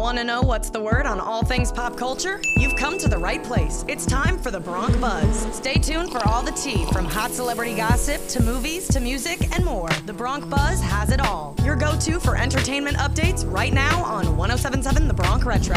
Want to know what's the word on all things pop culture? You've come to the right place. It's time for the Bronc Buzz. Stay tuned for all the tea from hot celebrity gossip to movies to music and more. The Bronc Buzz has it all. Your go to for entertainment updates right now on 1077 The Bronc Retro.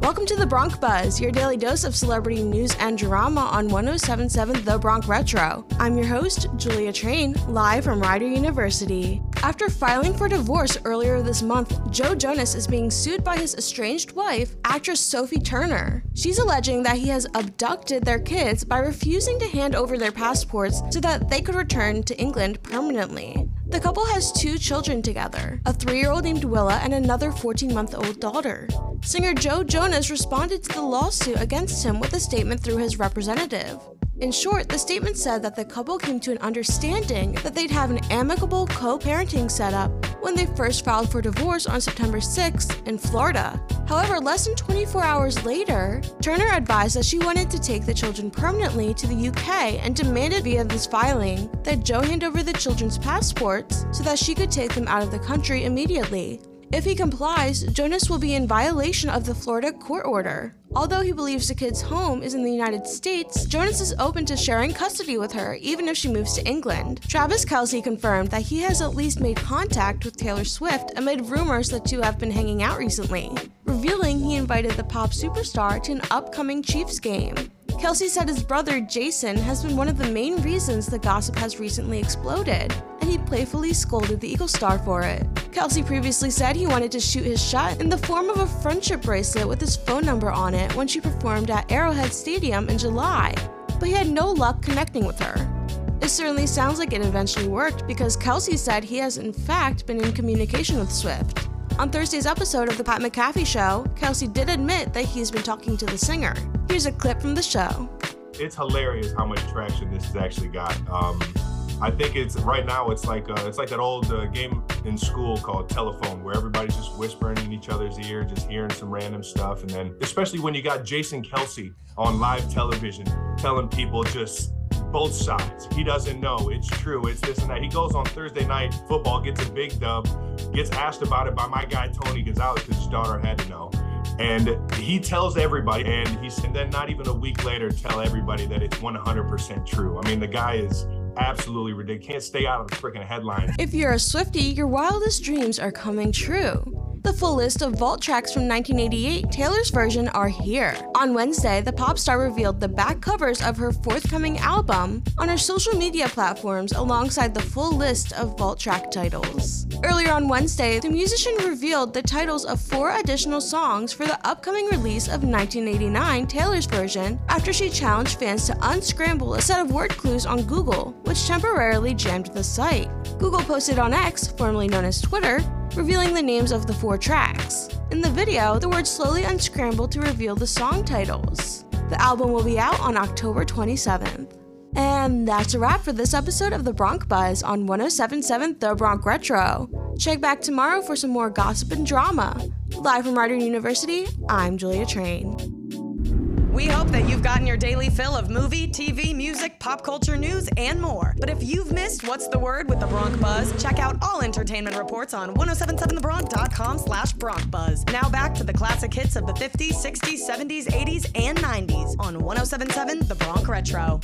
Welcome to the Bronc Buzz, your daily dose of celebrity news and drama on 1077 The Bronc Retro. I'm your host, Julia Train, live from Rider University. After filing for divorce earlier this month, Joe Jonas is being sued by his estranged wife, actress Sophie Turner. She's alleging that he has abducted their kids by refusing to hand over their passports so that they could return to England permanently. The couple has two children together a three year old named Willa and another 14 month old daughter. Singer Joe Jonas responded to the lawsuit against him with a statement through his representative. In short, the statement said that the couple came to an understanding that they'd have an amicable co parenting setup when they first filed for divorce on September 6th in Florida. However, less than 24 hours later, Turner advised that she wanted to take the children permanently to the UK and demanded via this filing that Joe hand over the children's passports so that she could take them out of the country immediately. If he complies, Jonas will be in violation of the Florida court order. Although he believes the kid's home is in the United States, Jonas is open to sharing custody with her even if she moves to England. Travis Kelce confirmed that he has at least made contact with Taylor Swift amid rumors the two have been hanging out recently, revealing he invited the pop superstar to an upcoming Chiefs game. Kelce said his brother Jason has been one of the main reasons the gossip has recently exploded, and he playfully scolded the Eagle star for it. Kelce previously said he wanted to shoot his shot in the form of a friendship bracelet with his phone number on it when she performed at Arrowhead Stadium in July, but he had no luck connecting with her. It certainly sounds like it eventually worked because Kelce said he has in fact been in communication with Swift. On Thursday's episode of The Pat McAfee Show, Kelce did admit that he's been talking to the singer. Here's a clip from the show. It's hilarious how much traction this has actually got. Um, I think it's right now. It's like uh, it's like that old uh, game in school called telephone, where everybody's just whispering in each other's ear, just hearing some random stuff, and then especially when you got Jason Kelce on live television telling people just both sides. He doesn't know. It's true. It's this and that. He goes on Thursday night football, gets a big dub, gets asked about it by my guy Tony Gonzalez because his daughter had to know. And he tells everybody, and he's and then not even a week later tell everybody that it's 100% true. I mean, the guy is absolutely ridiculous. Can't stay out of the freaking headlines. If you're a Swiftie, your wildest dreams are coming true. The full list of vault tracks from 1988, Taylor's version, are here. On Wednesday, the pop star revealed the back covers of her forthcoming album on her social media platforms alongside the full list of vault track titles. Earlier on Wednesday, the musician revealed the titles of four additional songs for the upcoming release of 1989 Taylor's version after she challenged fans to unscramble a set of word clues on Google, which temporarily jammed the site. Google posted on X, formerly known as Twitter, revealing the names of the four tracks. In the video, the words slowly unscramble to reveal the song titles. The album will be out on October 27th. And that's a wrap for this episode of The Bronc Buzz on 1077 The Bronc Retro. Check back tomorrow for some more gossip and drama. Live from Rider University, I'm Julia Train. We hope that you've gotten your daily fill of movie, TV, music, pop culture news, and more. But if you've missed What's the Word with the Bronc Buzz, check out all entertainment reports on 1077thebronc.com slash Bronc Buzz. Now back to the classic hits of the 50s, 60s, 70s, 80s, and 90s on 1077 The Bronc Retro.